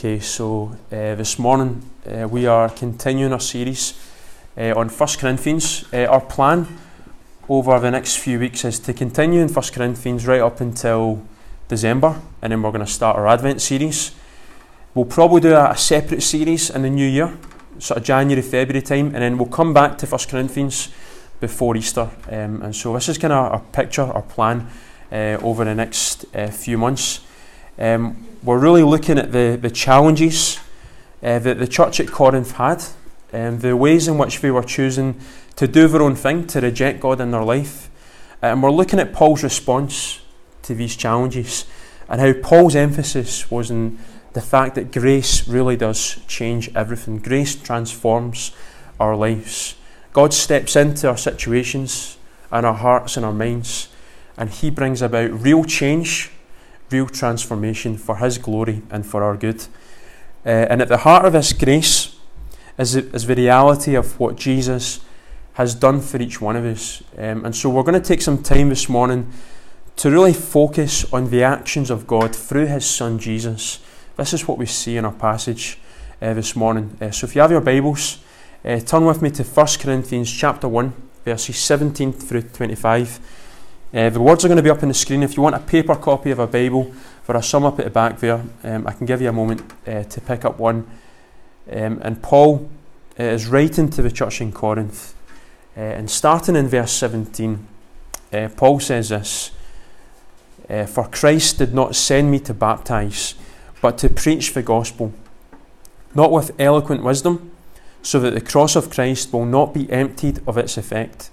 Okay, so uh, this morning uh, we are continuing our series uh, on 1 Corinthians. Uh, our plan over the next few weeks is to continue in 1 Corinthians right up until December, and then we're going to start our Advent series. We'll probably do a, a, separate series in the new year, sort of January, February time, and then we'll come back to 1 Corinthians before Easter. Um, and so this is kind of our picture, our plan uh, over the next uh, few months. Um, we're really looking at the, the challenges uh, that the church at Corinth had, and um, the ways in which they were choosing to do their own thing, to reject God in their life. Uh, and we're looking at Paul's response to these challenges and how Paul's emphasis was in the fact that grace really does change everything. Grace transforms our lives. God steps into our situations and our hearts and our minds, and He brings about real change real transformation for His glory and for our good. Uh, and at the heart of this grace is, is the reality of what Jesus has done for each one of us. Um, and so we're going to take some time this morning to really focus on the actions of God through His Son Jesus. This is what we see in our passage uh, this morning. Uh, so if you have your Bibles, uh, turn with me to 1 Corinthians chapter 1, verses 17 through 25. Uh, the words are going to be up on the screen. If you want a paper copy of a Bible, there are some up at the back there. Um, I can give you a moment uh, to pick up one. Um, and Paul uh, is writing to the church in Corinth. Uh, and starting in verse 17, uh, Paul says this uh, For Christ did not send me to baptize, but to preach the gospel, not with eloquent wisdom, so that the cross of Christ will not be emptied of its effect.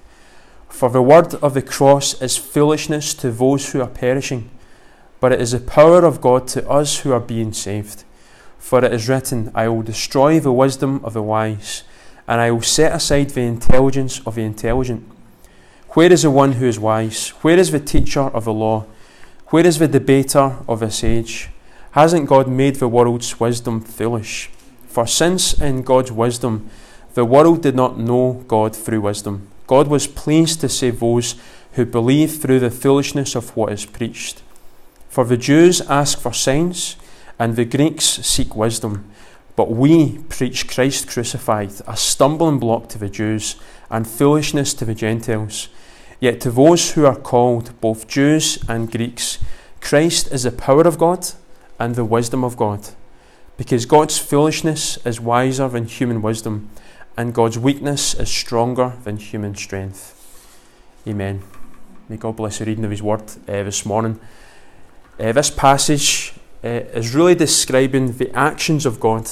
For the word of the cross is foolishness to those who are perishing, but it is the power of God to us who are being saved. For it is written, I will destroy the wisdom of the wise, and I will set aside the intelligence of the intelligent. Where is the one who is wise? Where is the teacher of the law? Where is the debater of this age? Hasn't God made the world's wisdom foolish? For since in God's wisdom the world did not know God through wisdom, God was pleased to save those who believe through the foolishness of what is preached. For the Jews ask for signs, and the Greeks seek wisdom. But we preach Christ crucified, a stumbling block to the Jews, and foolishness to the Gentiles. Yet to those who are called, both Jews and Greeks, Christ is the power of God and the wisdom of God. Because God's foolishness is wiser than human wisdom and God's weakness is stronger than human strength. Amen. May God bless the reading of His Word uh, this morning. Uh, this passage uh, is really describing the actions of God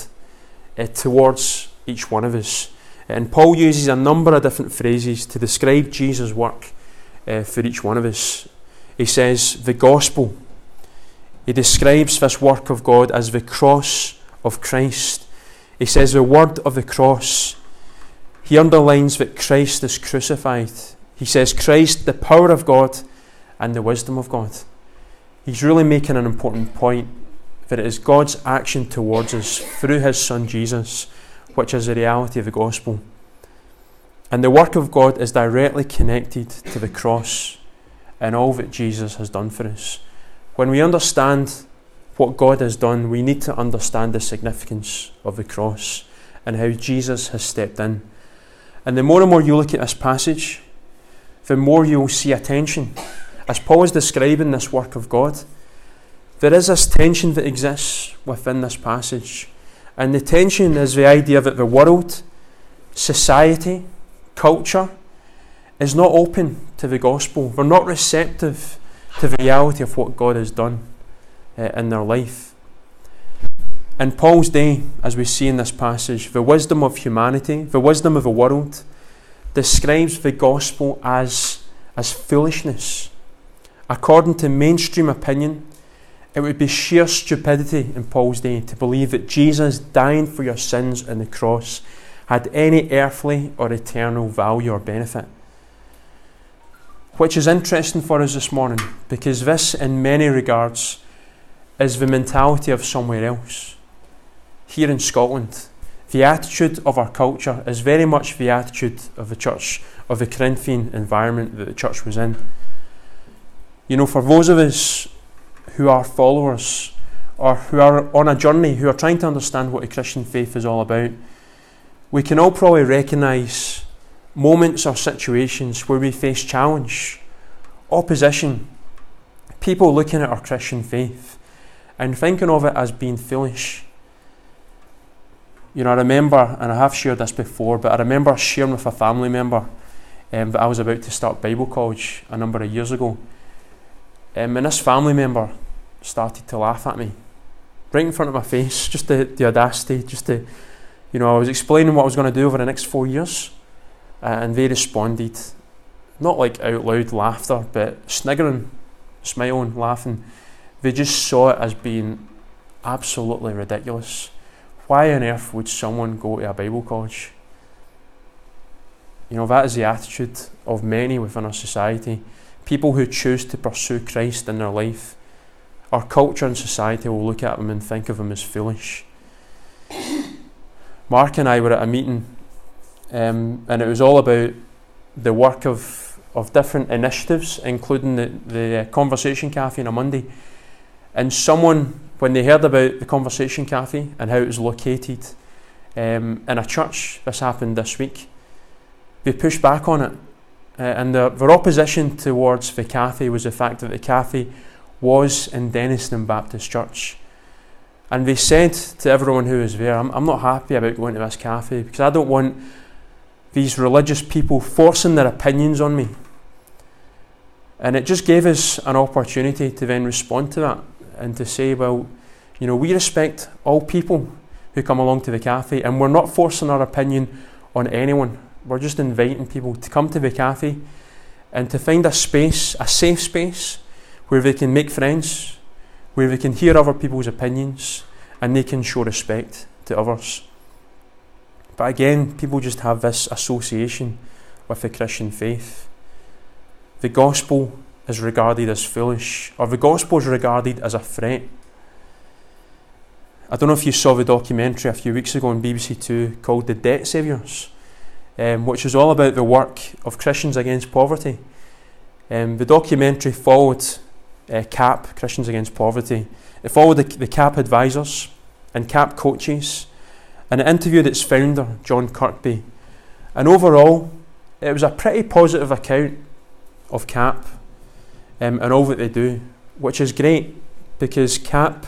uh, towards each one of us. And Paul uses a number of different phrases to describe Jesus' work uh, for each one of us. He says, the gospel. He describes this work of God as the cross of Christ. He says, the word of the cross he underlines that Christ is crucified. He says, Christ, the power of God and the wisdom of God. He's really making an important point that it is God's action towards us through his Son Jesus, which is the reality of the gospel. And the work of God is directly connected to the cross and all that Jesus has done for us. When we understand what God has done, we need to understand the significance of the cross and how Jesus has stepped in and the more and more you look at this passage, the more you'll see a tension. As Paul is describing this work of God, there is this tension that exists within this passage. And the tension is the idea that the world, society, culture is not open to the gospel. They're not receptive to the reality of what God has done uh, in their life. In Paul's day, as we see in this passage, the wisdom of humanity, the wisdom of the world, describes the gospel as, as foolishness. According to mainstream opinion, it would be sheer stupidity in Paul's day to believe that Jesus dying for your sins on the cross had any earthly or eternal value or benefit. Which is interesting for us this morning because this, in many regards, is the mentality of somewhere else here in Scotland, the attitude of our culture is very much the attitude of the church, of the Corinthian environment that the church was in. You know, for those of us who are followers or who are on a journey, who are trying to understand what the Christian faith is all about, we can all probably recognise moments or situations where we face challenge, opposition, people looking at our Christian faith and thinking of it as being foolish. You know, I remember, and I have shared this before, but I remember sharing with a family member um, that I was about to start Bible college a number of years ago. Um, and this family member started to laugh at me right in front of my face, just the, the audacity, just the, you know, I was explaining what I was going to do over the next four years, uh, and they responded, not like out loud laughter, but sniggering, smiling, laughing. They just saw it as being absolutely ridiculous. Why on earth would someone go to a Bible college? You know, that is the attitude of many within our society. People who choose to pursue Christ in their life our culture and society will look at them and think of them as foolish. Mark and I were at a meeting, um, and it was all about the work of, of different initiatives, including the, the uh, Conversation Cafe on a Monday. And someone, when they heard about the Conversation Cafe and how it was located um, in a church, this happened this week, they pushed back on it. Uh, and their, their opposition towards the cafe was the fact that the cafe was in Dennistoun Baptist Church. And they said to everyone who was there, I'm, I'm not happy about going to this cafe because I don't want these religious people forcing their opinions on me. And it just gave us an opportunity to then respond to that and to say, well, you know, we respect all people who come along to the cafe and we're not forcing our opinion on anyone. We're just inviting people to come to the cafe and to find a space, a safe space, where they can make friends, where they can hear other people's opinions, and they can show respect to others. But again, people just have this association with the Christian faith. The gospel is regarded as foolish, or the gospel is regarded as a threat. I don't know if you saw the documentary a few weeks ago on BBC Two called The Debt Saviours, um, which is all about the work of Christians against poverty. Um, the documentary followed uh, CAP, Christians Against Poverty. It followed the, the CAP advisors and CAP coaches and it interviewed its founder, John Kirkby. And overall, it was a pretty positive account of CAP um, and all that they do, which is great because CAP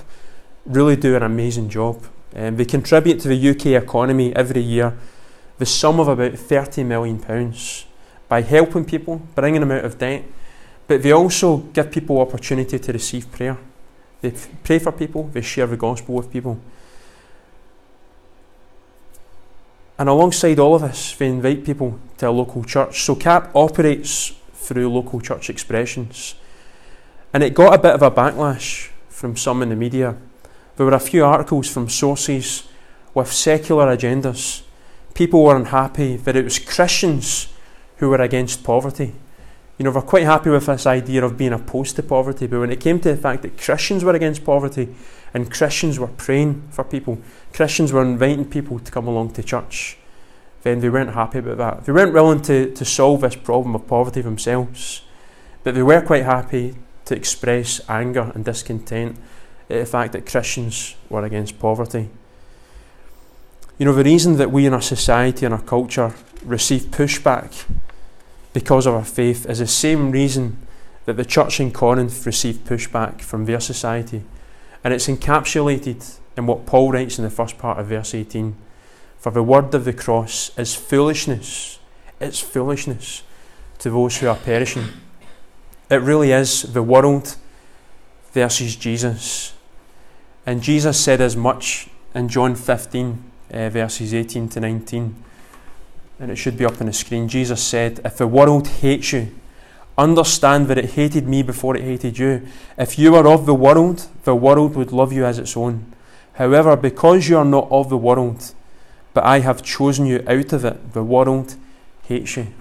really do an amazing job. Um, they contribute to the UK economy every year the sum of about £30 million by helping people, bringing them out of debt, but they also give people opportunity to receive prayer. They pray for people, they share the gospel with people. And alongside all of this, they invite people to a local church. So CAP operates through local church expressions. And it got a bit of a backlash from some in the media. There were a few articles from sources with secular agendas. People were unhappy that it was Christians who were against poverty you know, we're quite happy with this idea of being opposed to poverty, but when it came to the fact that Christians were against poverty and Christians were praying for people, Christians were inviting people to come along to church, then they weren't happy about that. They weren't willing to, to solve this problem of poverty themselves, but they were quite happy to express anger and discontent at the fact that Christians were against poverty. You know, the reason that we in our society and our culture receive pushback because of our faith is the same reason that the church in Corinth received pushback from their society. And it's encapsulated in what Paul writes in the first part of verse 18 For the word of the cross is foolishness. It's foolishness to those who are perishing. It really is the world versus Jesus. And Jesus said as much in John 15, uh, verses 18 to 19 and it should be up on the screen. Jesus said, If the world hates you, understand that it hated me before it hated you. If you were of the world, the world would love you as its own. However, because you are not of the world, but I have chosen you out of it, the world hates you.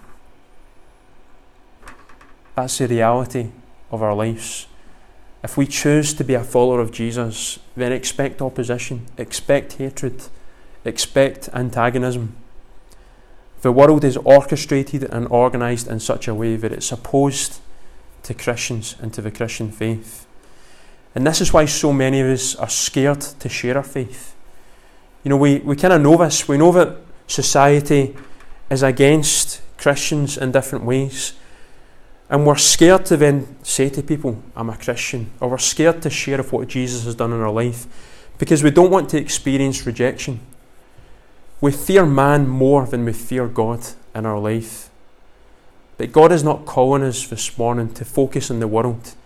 That's the reality of our lives. If we choose to be a follower of Jesus, then expect opposition, expect hatred, expect antagonism. The world is orchestrated and organised in such a way that it's opposed to Christians and to the Christian faith. And this is why so many of us are scared to share our faith. You know, we, we kind of know this. We know that society is against Christians in different ways. And we're scared to then say to people, I'm a Christian, or we're scared to share of what Jesus has done in our life because we don't want to experience rejection. We fear man more than we fear God in our life. But God is not calling us this morning to focus on the world.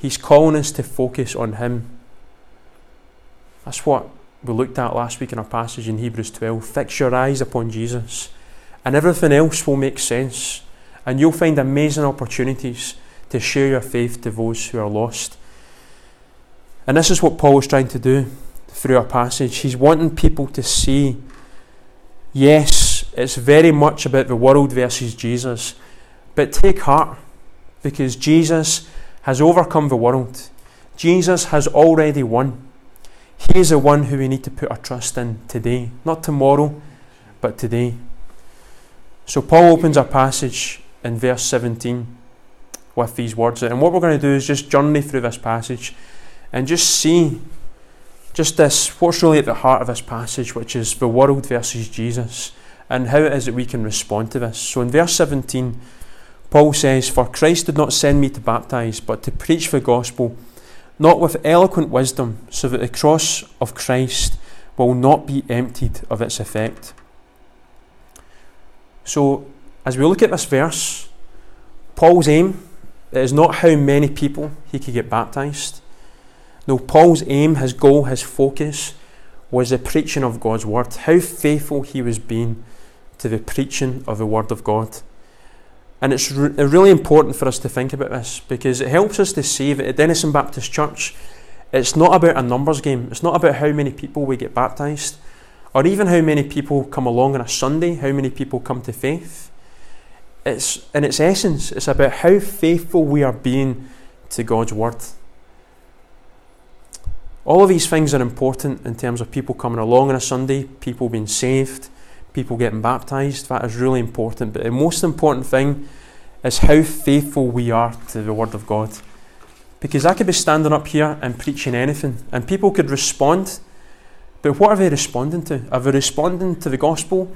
He's calling us to focus on Him. That's what we looked at last week in our passage in Hebrews 12. Fix your eyes upon Jesus, and everything else will make sense. And you'll find amazing opportunities to share your faith to those who are lost. And this is what Paul is trying to do through our passage. He's wanting people to see yes, it's very much about the world versus Jesus, but take heart because Jesus has overcome the world. Jesus has already won. He is the one who we need to put our trust in today, not tomorrow, but today. So Paul opens our passage in verse 17 with these words. And what we're going to do is just journey through this passage and just see just this what's really at the heart of this passage, which is the world versus Jesus, and how it is that we can respond to this. So in verse 17, Paul says, For Christ did not send me to baptize, but to preach the gospel, not with eloquent wisdom, so that the cross of Christ will not be emptied of its effect. So, as we look at this verse, Paul's aim is not how many people he could get baptized. No, Paul's aim, his goal, his focus was the preaching of God's word, how faithful he was being to the preaching of the word of God. And it's re- uh, really important for us to think about this because it helps us to see that at Dennistoun Baptist Church, it's not about a numbers game. It's not about how many people we get baptized or even how many people come along on a Sunday, how many people come to faith. It's, in its essence, it's about how faithful we are being to God's word. All of these things are important in terms of people coming along on a Sunday, people being saved, people getting baptized. That is really important. But the most important thing is how faithful we are to the Word of God. Because I could be standing up here and preaching anything, and people could respond. But what are they responding to? Are they responding to the gospel,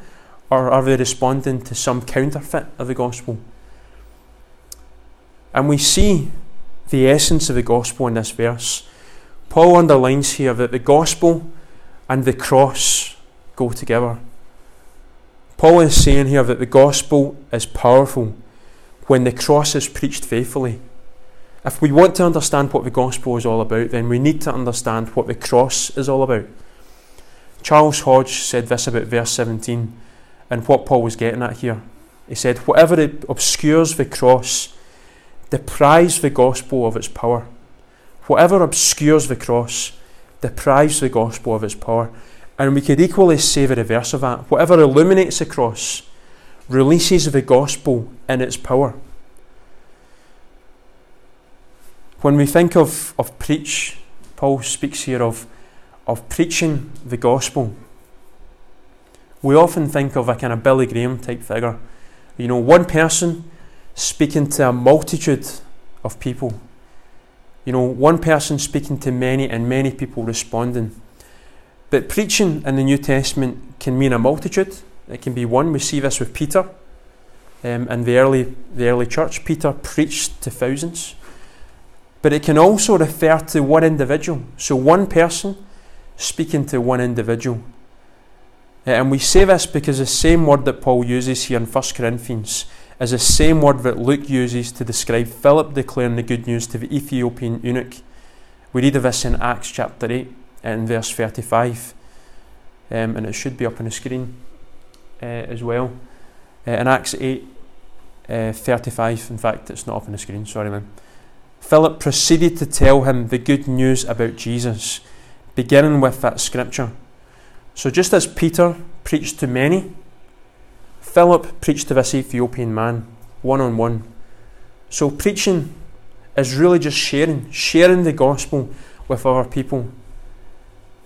or are they responding to some counterfeit of the gospel? And we see the essence of the gospel in this verse. Paul underlines here that the gospel and the cross go together. Paul is saying here that the gospel is powerful when the cross is preached faithfully. If we want to understand what the gospel is all about, then we need to understand what the cross is all about. Charles Hodge said this about verse 17 and what Paul was getting at here. He said, Whatever obscures the cross deprives the gospel of its power. Whatever obscures the cross deprives the gospel of its power. And we could equally say the reverse of that. Whatever illuminates the cross releases the gospel in its power. When we think of, of preach, Paul speaks here of, of preaching the gospel. We often think of a kind of Billy Graham type figure. You know, one person speaking to a multitude of people. You know, one person speaking to many and many people responding. But preaching in the New Testament can mean a multitude. It can be one. We see this with Peter um, in the early, the early church. Peter preached to thousands. But it can also refer to one individual. So one person speaking to one individual. Uh, and we say this because the same word that Paul uses here in 1 Corinthians is the same word that Luke uses to describe Philip declaring the good news to the Ethiopian eunuch. We read of this in Acts chapter 8 in verse 35. Um, and it should be up on the screen uh, as well. Uh, in Acts 8 uh, 35, in fact, it's not up on the screen, sorry, man. Philip proceeded to tell him the good news about Jesus, beginning with that scripture. So, just as Peter preached to many, Philip preached to this Ethiopian man, one on one. So, preaching is really just sharing, sharing the gospel with other people.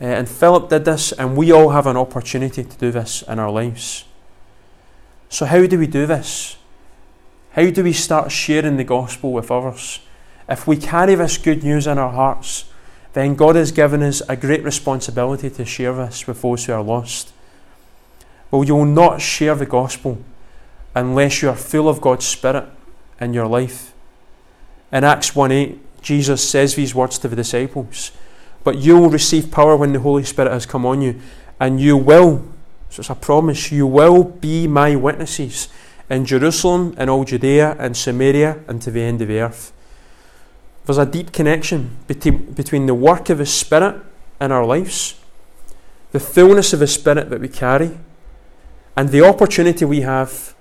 Uh, and Philip did this, and we all have an opportunity to do this in our lives. So, how do we do this? How do we start sharing the gospel with others? If we carry this good news in our hearts, then God has given us a great responsibility to share this with those who are lost. Well, you will not share the gospel unless you are full of God's Spirit in your life. In Acts 1 8, Jesus says these words to the disciples But you will receive power when the Holy Spirit has come on you, and you will, so it's a promise, you will be my witnesses in Jerusalem, in all Judea and Samaria, and to the end of the earth. There's a deep connection between, between the work of the Spirit in our lives, the fullness of the Spirit that we carry, and the opportunity we have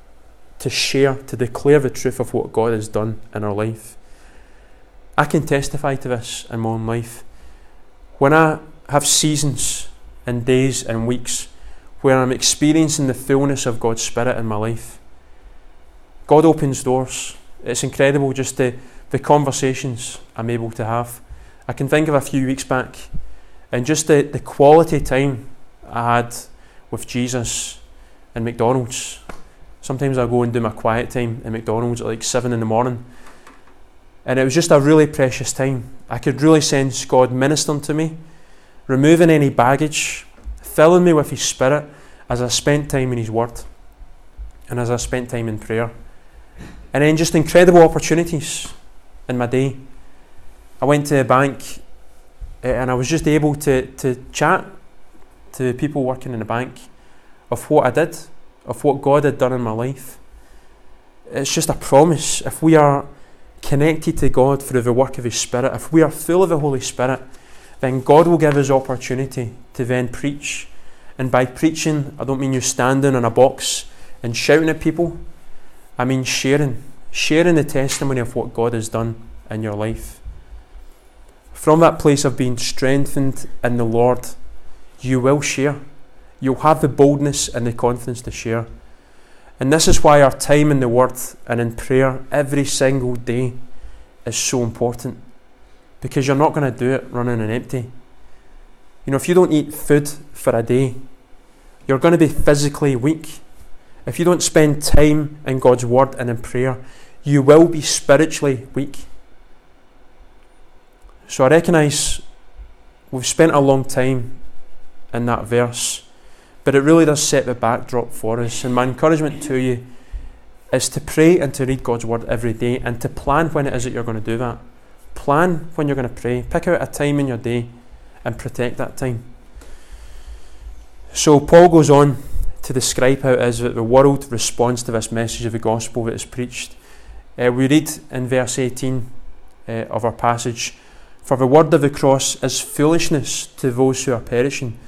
to share, to declare the truth of what God has done in our life. I can testify to this in my own life. When I have seasons and days and weeks where I'm experiencing the fullness of God's Spirit in my life, God opens doors. It's incredible just the, the conversations I'm able to have. I can think of a few weeks back and just the, the quality time I had with Jesus in McDonald's. Sometimes I go and do my quiet time in McDonald's at like seven in the morning. And it was just a really precious time. I could really sense God ministering to me, removing any baggage, filling me with His Spirit as I spent time in His Word and as I spent time in prayer. And then just incredible opportunities in my day. I went to a bank eh, and I was just able to, to chat to people working in the bank of what I did, of what God had done in my life. It's just a promise. If we are connected to God through the work of His Spirit, if we are full of the Holy Spirit, then God will give us opportunity to then preach. And by preaching, I don't mean you standing in a box and shouting at people. I mean, sharing, sharing the testimony of what God has done in your life. From that place of being strengthened in the Lord, you will share. You'll have the boldness and the confidence to share. And this is why our time in the Word and in prayer every single day is so important. Because you're not going to do it running on empty. You know, if you don't eat food for a day, you're going to be physically weak if you don't spend time in God's Word and in prayer, you will be spiritually weak. So I recognise we've spent a long time in that verse, but it really does set the backdrop for us. And my encouragement to you is to pray and to read God's Word every day and to plan when it is that you're going to do that. Plan when you're going to pray. Pick out a time in your day and protect that time. So Paul goes on to describe how it is that the world responds to this message of the gospel that is preached. Uh, we read in verse 18 uh, of our passage For the word of the cross is foolishness to those who are perishing,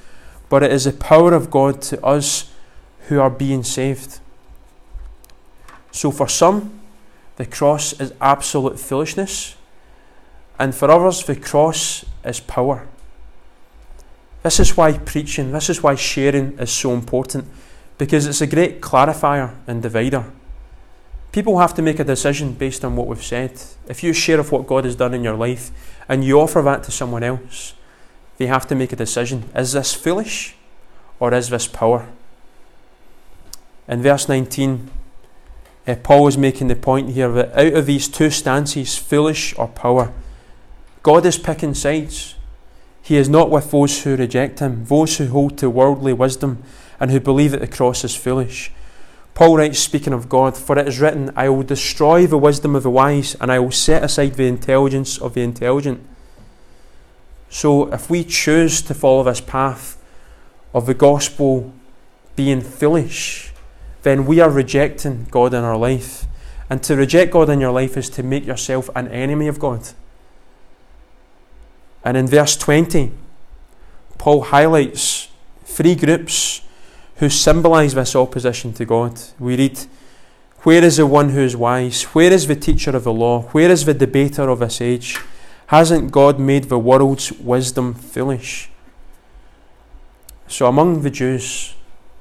but it is the power of God to us who are being saved. So for some, the cross is absolute foolishness, and for others, the cross is power. This is why preaching, this is why sharing is so important because it's a great clarifier and divider. People have to make a decision based on what we've said. If you share of what God has done in your life and you offer that to someone else, they have to make a decision. Is this foolish or is this power? In verse 19, uh, Paul is making the point here that out of these two stances, foolish or power, God is picking sides. He is not with those who reject him, those who hold to worldly wisdom and who believe that the cross is foolish. Paul writes, speaking of God, For it is written, I will destroy the wisdom of the wise, and I will set aside the intelligence of the intelligent. So, if we choose to follow this path of the gospel being foolish, then we are rejecting God in our life. And to reject God in your life is to make yourself an enemy of God. And in verse 20, Paul highlights three groups who symbolise this opposition to God. We read, Where is the one who is wise? Where is the teacher of the law? Where is the debater of this age? Hasn't God made the world's wisdom foolish? So, among the Jews,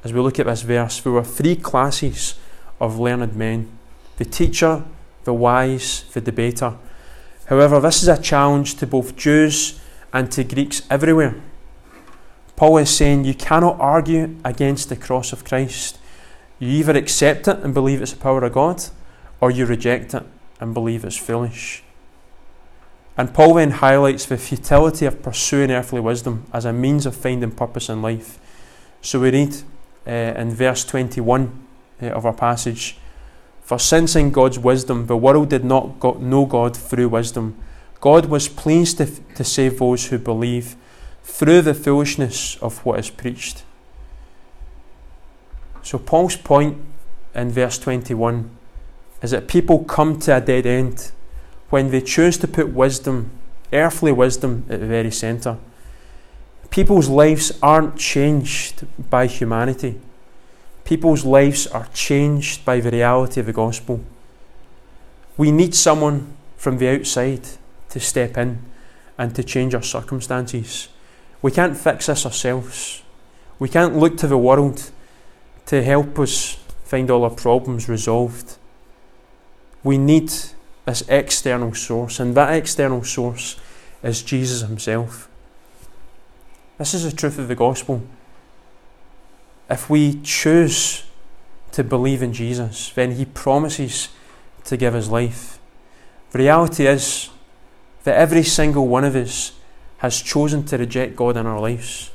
as we look at this verse, there were three classes of learned men the teacher, the wise, the debater. However, this is a challenge to both Jews and to Greeks everywhere. Paul is saying you cannot argue against the cross of Christ. You either accept it and believe it's the power of God, or you reject it and believe it's foolish. And Paul then highlights the futility of pursuing earthly wisdom as a means of finding purpose in life. So we read uh, in verse 21 uh, of our passage For since in God's wisdom the world did not know God through wisdom, God was pleased to, to save those who believe through the foolishness of what is preached. So, Paul's point in verse 21 is that people come to a dead end when they choose to put wisdom, earthly wisdom, at the very centre. People's lives aren't changed by humanity. People's lives are changed by the reality of the gospel. We need someone from the outside to step in and to change our circumstances. We can't fix this ourselves. We can't look to the world to help us find all our problems resolved. We need this external source, and that external source is Jesus Himself. This is the truth of the gospel. If we choose to believe in Jesus, then He promises to give His life. The reality is that every single one of us has chosen to reject God in our lives.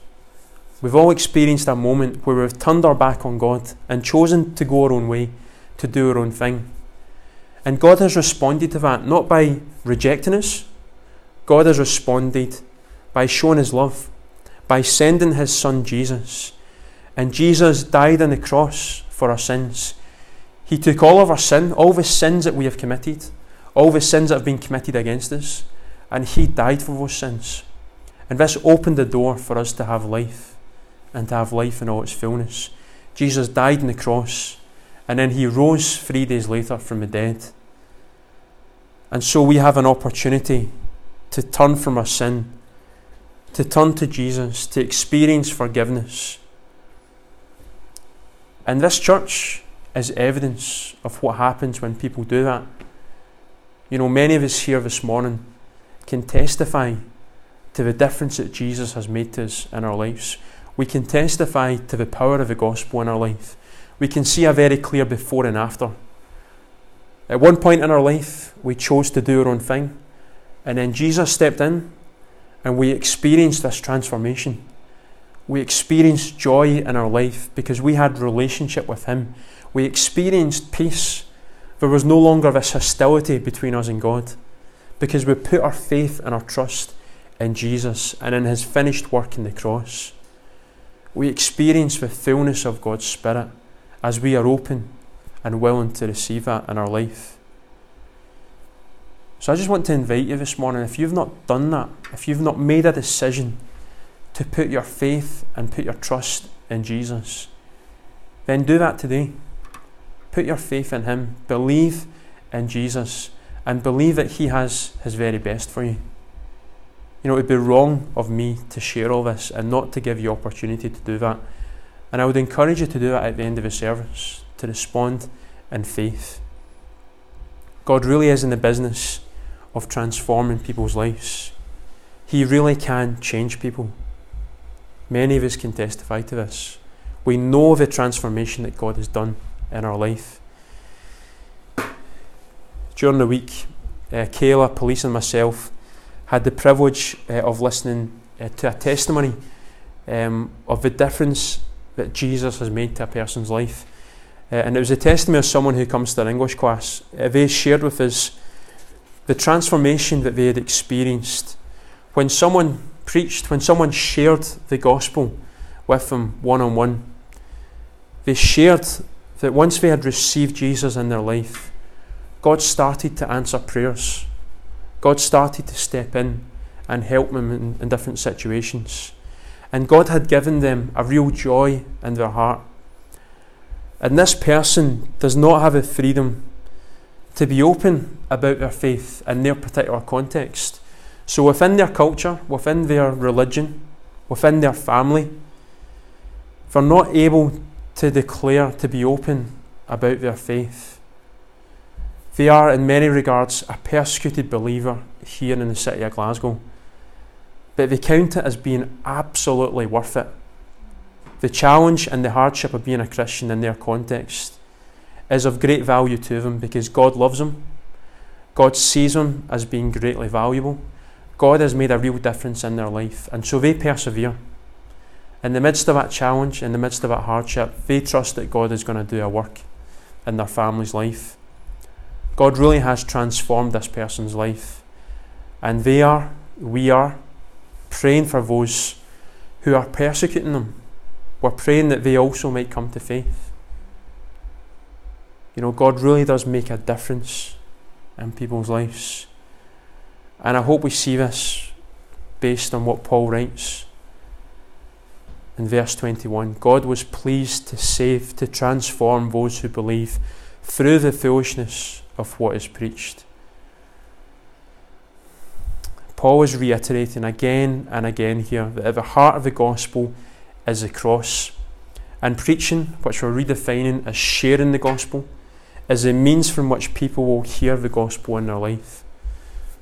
We've all experienced a moment where we've turned our back on God and chosen to go our own way, to do our own thing. And God has responded to that not by rejecting us, God has responded by showing His love, by sending His Son Jesus. And Jesus died on the cross for our sins. He took all of our sin, all the sins that we have committed, all the sins that have been committed against us, and He died for those sins. And this opened the door for us to have life and to have life in all its fullness. Jesus died on the cross and then he rose three days later from the dead. And so we have an opportunity to turn from our sin, to turn to Jesus, to experience forgiveness. And this church is evidence of what happens when people do that. You know, many of us here this morning can testify to the difference that Jesus has made to us in our lives. We can testify to the power of the gospel in our life we can see a very clear before and after. At one point in our life, we chose to do our own thing, and then Jesus stepped in and we experienced this transformation. We experienced joy in our life because we had relationship with Him. We experienced peace. There was no longer this hostility between us and God because we put our faith and our trust in Jesus and in His finished work in the cross. We experience the fullness of God's Spirit as we are open and willing to receive that in our life. So I just want to invite you this morning, if you've not done that, if you've not made a decision to put your faith and put your trust in Jesus, then do that today. Put your faith in Him, believe in Jesus, and believe that He has His very best for you. You know, it would be wrong of me to share all this and not to give you opportunity to do that. And I would encourage you to do that at the end of the service, to respond in faith. God really is in the business of transforming people's lives. He really can change people. Many of us can testify to this. We know the transformation that God has done in our life. During the week, uh, Kayla, police, and myself had the privilege uh, of listening uh, to a testimony um, of the difference that Jesus has made to a person's life. Uh, and it was a testimony of someone who comes to an English class. Uh, they shared with us the transformation that they had experienced when someone preached, when someone shared the gospel with them one on one. They shared that once they had received Jesus in their life, God started to answer prayers. God started to step in and help them in, in different situations. And God had given them a real joy in their heart. And this person does not have the freedom to be open about their faith in their particular context. So, within their culture, within their religion, within their family, they're not able to declare to be open about their faith. They are, in many regards, a persecuted believer here in the city of Glasgow but they count it as being absolutely worth it. The challenge and the hardship of being a Christian in their context is of great value to them because God loves them. God sees them as being greatly valuable, God has made a real difference in their life, and so they persevere. In the midst of that challenge, in the midst of that hardship, they trust that God is going to do a work in their family's life. God really has transformed this person's life. And they are, we are, praying for those who are persecuting them. We're praying that they also might come to faith. You know, God really does make a difference in people's lives. And I hope we see this based on what Paul writes in verse 21. God was pleased to save, to transform those who believe through the foolishness of what is preached. Paul is reiterating again and again here that at the heart of the gospel is the cross. And preaching, which we're redefining as sharing the gospel, is the means from which people will hear the gospel in their life.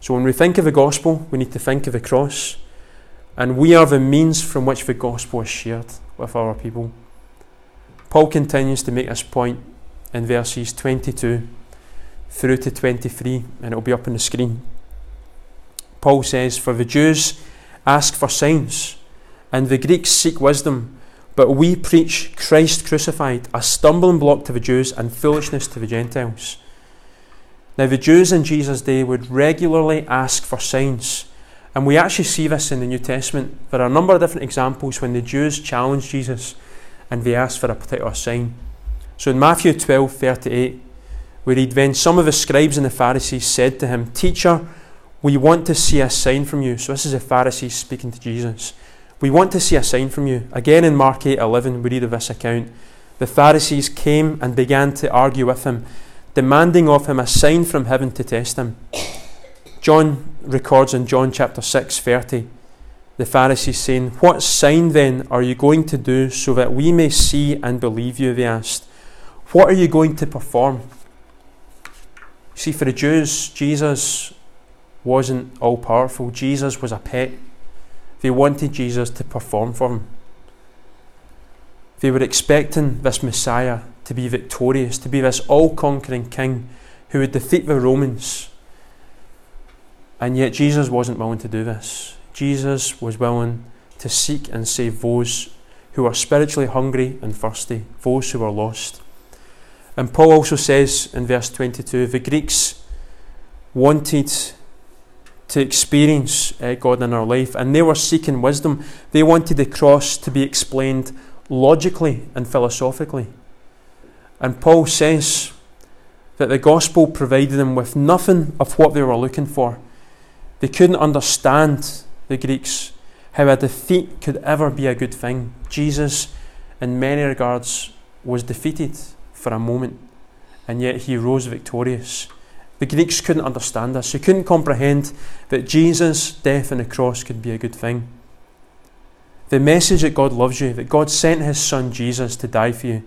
So when we think of the gospel, we need to think of the cross, and we are the means from which the gospel is shared with our people. Paul continues to make this point in verses 22 through to 23, and it'll be up on the screen. Paul says, For the Jews ask for signs, and the Greeks seek wisdom. But we preach Christ crucified, a stumbling block to the Jews and foolishness to the Gentiles. Now, the Jews in Jesus' day would regularly ask for signs. And we actually see this in the New Testament. There are a number of different examples when the Jews challenged Jesus and they asked for a particular sign. So in Matthew 12 38, we read, Then some of the scribes and the Pharisees said to him, Teacher, we want to see a sign from you. So this is the Pharisees speaking to Jesus. We want to see a sign from you. Again in Mark 8 11, we read of this account. The Pharisees came and began to argue with him, demanding of him a sign from heaven to test him. John records in John chapter 6 30, the Pharisees saying, What sign then are you going to do so that we may see and believe you? They asked. What are you going to perform? See, for the Jews, Jesus wasn't all powerful, Jesus was a pet. They wanted Jesus to perform for them. They were expecting this Messiah to be victorious, to be this all conquering king who would defeat the Romans. And yet Jesus wasn't willing to do this. Jesus was willing to seek and save those who are spiritually hungry and thirsty, those who are lost. And Paul also says in verse 22 the Greeks wanted to experience uh, God in our life, and they were seeking wisdom. They wanted the cross to be explained logically and philosophically. And Paul says that the gospel provided them with nothing of what they were looking for. They couldn't understand, the Greeks, how a defeat could ever be a good thing. Jesus, in many regards, was defeated for a moment, and yet he rose victorious. The Greeks couldn't understand this. They couldn't comprehend that Jesus' death on the cross could be a good thing. The message that God loves you, that God sent his son Jesus to die for you,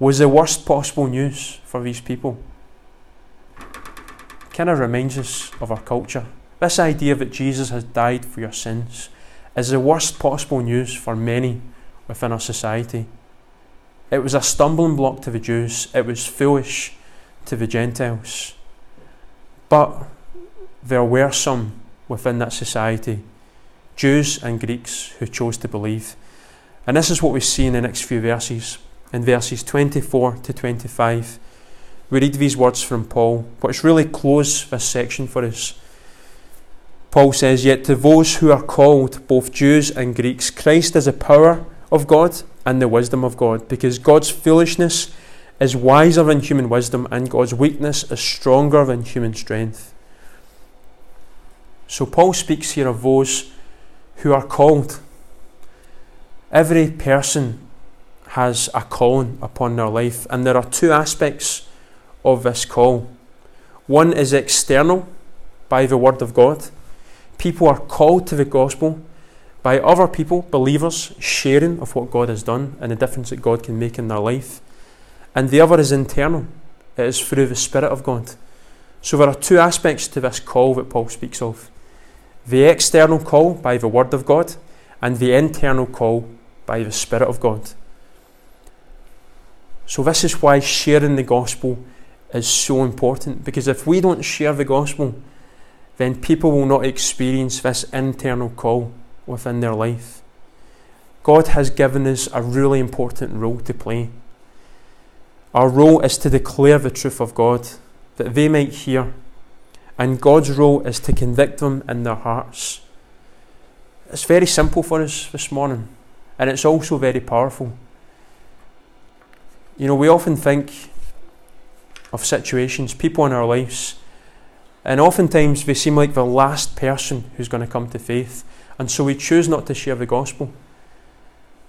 was the worst possible news for these people. Kind of reminds us of our culture. This idea that Jesus has died for your sins is the worst possible news for many within our society. It was a stumbling block to the Jews, it was foolish to the Gentiles. But there were some within that society, Jews and Greeks, who chose to believe. And this is what we see in the next few verses. In verses 24 to 25, we read these words from Paul, which really close this section for us. Paul says, Yet to those who are called, both Jews and Greeks, Christ is the power of God and the wisdom of God, because God's foolishness is wiser than human wisdom, and God's weakness is stronger than human strength. So, Paul speaks here of those who are called. Every person has a calling upon their life, and there are two aspects of this call. One is external, by the Word of God. People are called to the gospel by other people, believers, sharing of what God has done and the difference that God can make in their life and the other is internal. It is through the Spirit of God. So there are two aspects to this call that Paul speaks of the external call by the Word of God, and the internal call by the Spirit of God. So, this is why sharing the gospel is so important because if we don't share the gospel, then people will not experience this internal call within their life. God has given us a really important role to play. Our role is to declare the truth of God that they might hear, and God's role is to convict them in their hearts. It's very simple for us this morning, and it's also very powerful. You know, we often think of situations, people in our lives, and oftentimes they seem like the last person who's going to come to faith, and so we choose not to share the gospel.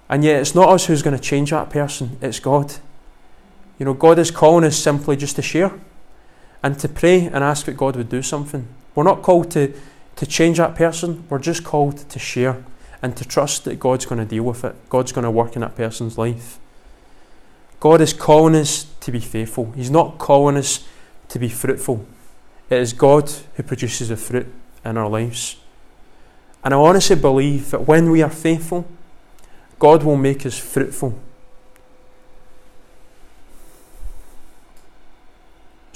And yet, it's not us who's going to change that person, it's God. You know, God is calling us simply just to share and to pray and ask that God would do something. We're not called to, to change that person, we're just called to share and to trust that God's going to deal with it. God's going to work in that person's life. God is calling us to be faithful. He's not calling us to be fruitful. It is God who produces the fruit in our lives. And I honestly believe that when we are faithful, God will make us fruitful.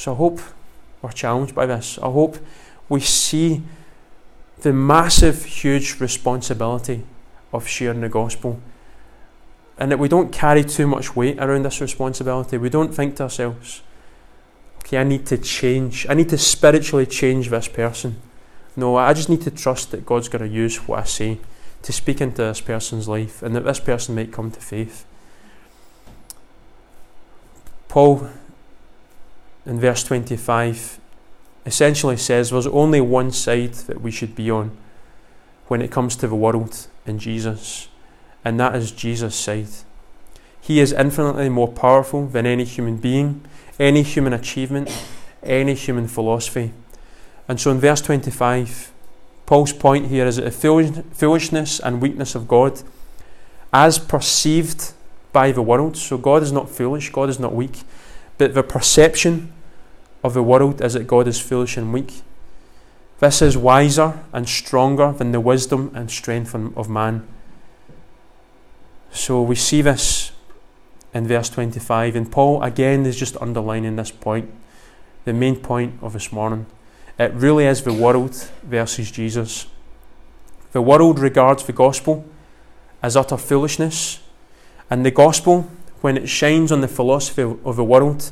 So I hope we're challenged by this. I hope we see the massive, huge responsibility of sharing the gospel and that we don't carry too much weight around this responsibility. We don't think to ourselves, okay, I need to change, I need to spiritually change this person. No, I just need to trust that God's going to use what I say to speak into this person's life and that this person might come to faith. Paul, in verse 25, essentially says there's only one side that we should be on when it comes to the world and Jesus, and that is Jesus' side. He is infinitely more powerful than any human being, any human achievement, any human philosophy. And so in verse 25, Paul's point here is that the foolishness and weakness of God, as perceived by the world, so God is not foolish, God is not weak, but the perception of the world is that God is foolish and weak. This is wiser and stronger than the wisdom and strength of man. So we see this in verse 25, and Paul again is just underlining this point, the main point of this morning. It really is the world versus Jesus. The world regards the gospel as utter foolishness, and the gospel, when it shines on the philosophy of the world,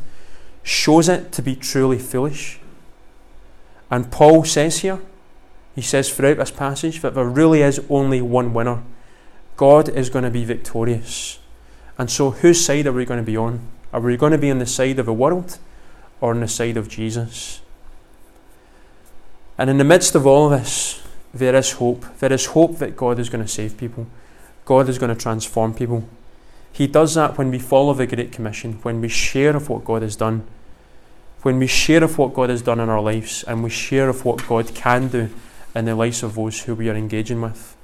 shows it to be truly foolish. And Paul says here, he says throughout this passage, that there really is only one winner. God is going to be victorious. And so, whose side are we going to be on? Are we going to be on the side of the world or on the side of Jesus? And in the midst of all this, there is hope. There is hope that God is going to save people, God is going to transform people. He does that when we follow the Great Commission, when we share of what God has done, when we share of what God has done in our lives, and we share of what God can do in the lives of those who we are engaging with.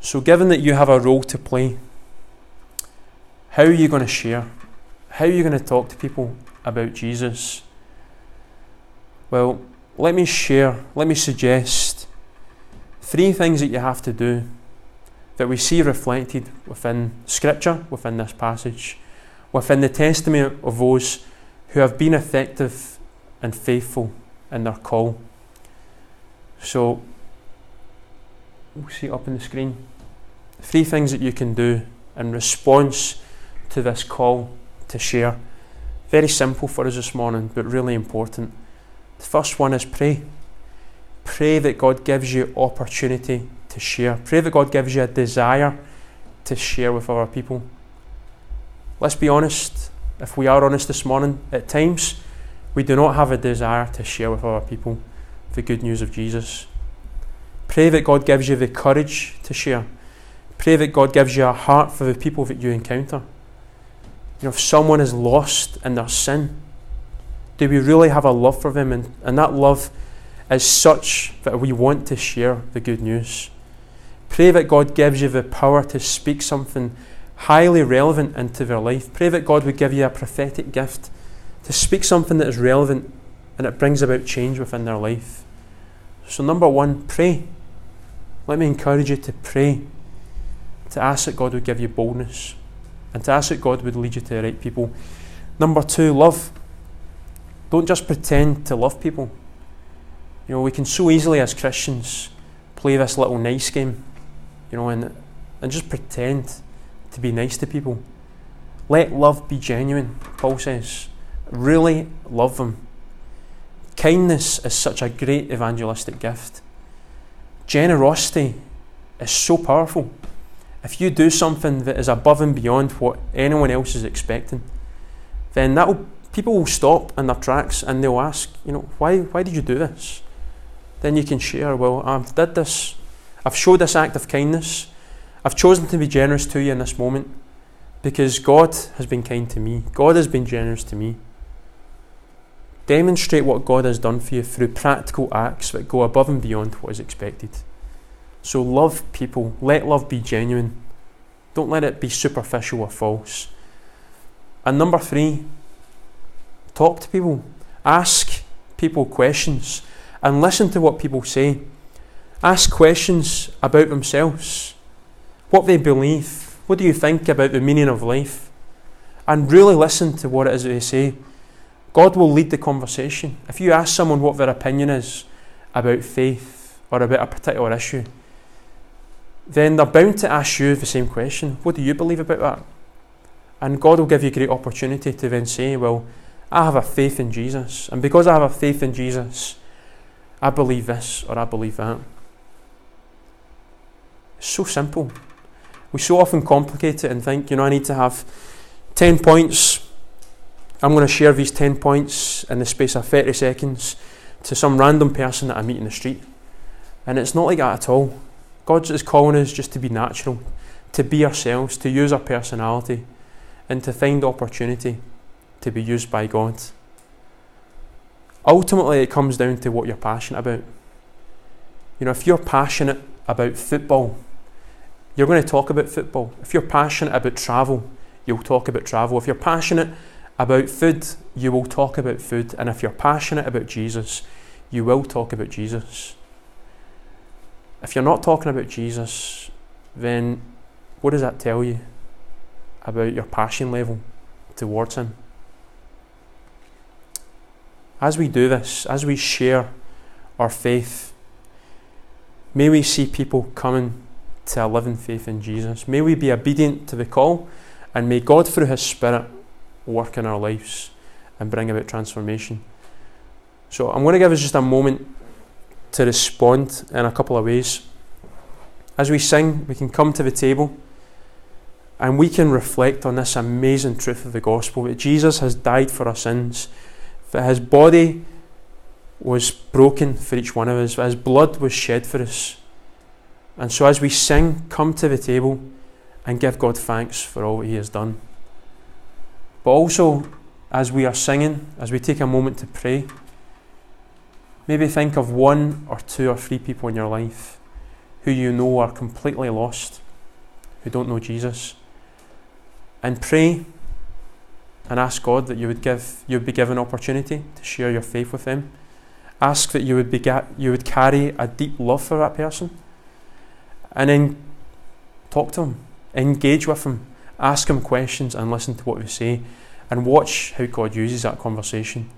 So, given that you have a role to play, how are you going to share? How are you going to talk to people about Jesus? Well, let me share, let me suggest three things that you have to do that we see reflected within Scripture, within this passage, within the testimony of those who have been effective and faithful in their call. So, we'll see up on the screen. Three things that you can do in response to this call to share. Very simple for us this morning, but really important. The first one is pray. Pray that God gives you opportunity to share. Pray that God gives you a desire to share with other people. Let's be honest, if we are honest this morning, at times we do not have a desire to share with other people the good news of Jesus. Pray that God gives you the courage to share. Pray that God gives you a heart for the people that you encounter. You know, if someone is lost in their sin, do we really have a love for them? And, and that love is such that we want to share the good news. Pray that God gives you the power to speak something highly relevant into their life. Pray that God would give you a prophetic gift to speak something that is relevant and it brings about change within their life. So, number one, pray. Let me encourage you to pray, to ask that God would give you boldness, and to ask that God would lead you to the right people. Number two, love. Don't just pretend to love people. You know, we can so easily as Christians play this little nice game, you know, and, and just pretend to be nice to people. Let love be genuine, Paul says. Really love them. Kindness is such a great evangelistic gift. Generosity is so powerful. If you do something that is above and beyond what anyone else is expecting, then that people will stop in their tracks and they'll ask, you know, why why did you do this? Then you can share, well, I've did this, I've showed this act of kindness, I've chosen to be generous to you in this moment because God has been kind to me. God has been generous to me. Demonstrate what God has done for you through practical acts that go above and beyond what is expected. So love people. Let love be genuine. Don't let it be superficial or false. And number three, talk to people. Ask people questions and listen to what people say. Ask questions about themselves, what they believe, what do you think about the meaning of life, and really listen to what it is they say. God will lead the conversation. If you ask someone what their opinion is about faith or about a particular issue, then they're bound to ask you the same question What do you believe about that? And God will give you a great opportunity to then say, Well, I have a faith in Jesus. And because I have a faith in Jesus, I believe this or I believe that. So simple. We so often complicate it and think, you know, I need to have 10 points. I'm going to share these 10 points in the space of 30 seconds to some random person that I meet in the street. And it's not like that at all. God is calling us just to be natural, to be ourselves, to use our personality, and to find opportunity to be used by God. Ultimately, it comes down to what you're passionate about. You know, if you're passionate about football, you're going to talk about football. If you're passionate about travel, you'll talk about travel. If you're passionate about food, you will talk about food. And if you're passionate about Jesus, you will talk about Jesus. If you're not talking about Jesus, then what does that tell you about your passion level towards Him? As we do this, as we share our faith, may we see people coming to a living faith in Jesus. May we be obedient to the call, and may God, through His Spirit, work in our lives and bring about transformation. So, I'm going to give us just a moment to respond in a couple of ways. As we sing, we can come to the table and we can reflect on this amazing truth of the gospel that Jesus has died for our sins, that his body was broken for each one of us, that his blood was shed for us. And so, as we sing, come to the table and give God thanks for all He has done. But also, as we are singing, as we take a moment to pray, Maybe think of one or two or three people in your life who you know are completely lost, who don't know Jesus, and pray and ask God that you would give you would be given opportunity to share your faith with them. Ask that you would be you would carry a deep love for that person, and then talk to them, engage with them, ask them questions, and listen to what they say, and watch how God uses that conversation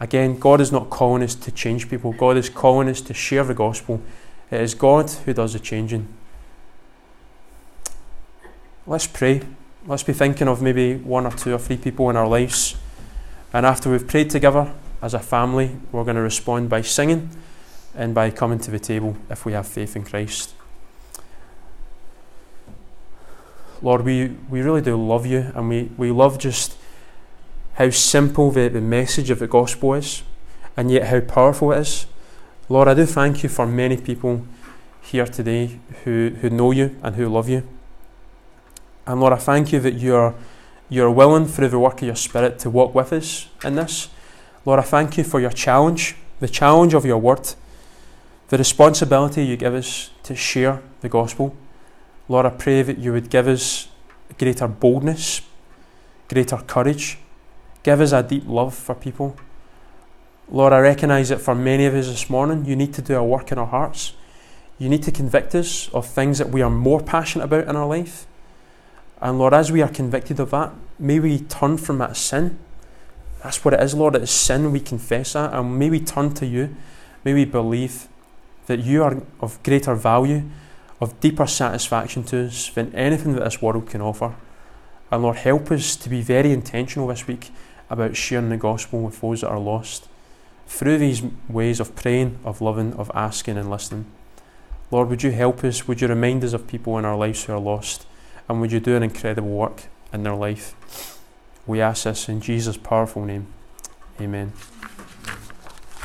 Again, God is not calling us to change people, God is calling us to share the gospel. It is God who does the changing. Let's pray. Let's be thinking of maybe one or two or three people in our lives. And after we've prayed together as a family, we're going to respond by singing and by coming to the table if we have faith in Christ. Lord, we, we really do love you and we, we love just how simple the, the message of the gospel is, and yet how powerful it is. Lord, I do thank you for many people here today who, who know you and who love you. And Lord, I thank you that you're, you're willing through the work of your Spirit to walk with us in this. Lord, I thank you for your challenge, the challenge of your word, the responsibility you give us to share the gospel. Lord, I pray that you would give us greater boldness, greater courage, Give us a deep love for people. Lord, I recognise that for many of us this morning, you need to do a work in our hearts. You need to convict us of things that we are more passionate about in our life. And Lord, as we are convicted of that, may we turn from that sin. That's what it is, Lord. It is sin. We confess that. And may we turn to you May we believe that you are of greater value, of deeper satisfaction to us than anything that this world can offer. And Lord, help us to be very intentional this week about sharing the gospel with those that are lost through these ways of praying, of loving, of asking, and listening. Lord, would you help us? Would you remind us of people in our lives who are lost? And would you do an incredible work in their life? We ask this in Jesus' powerful name. Amen.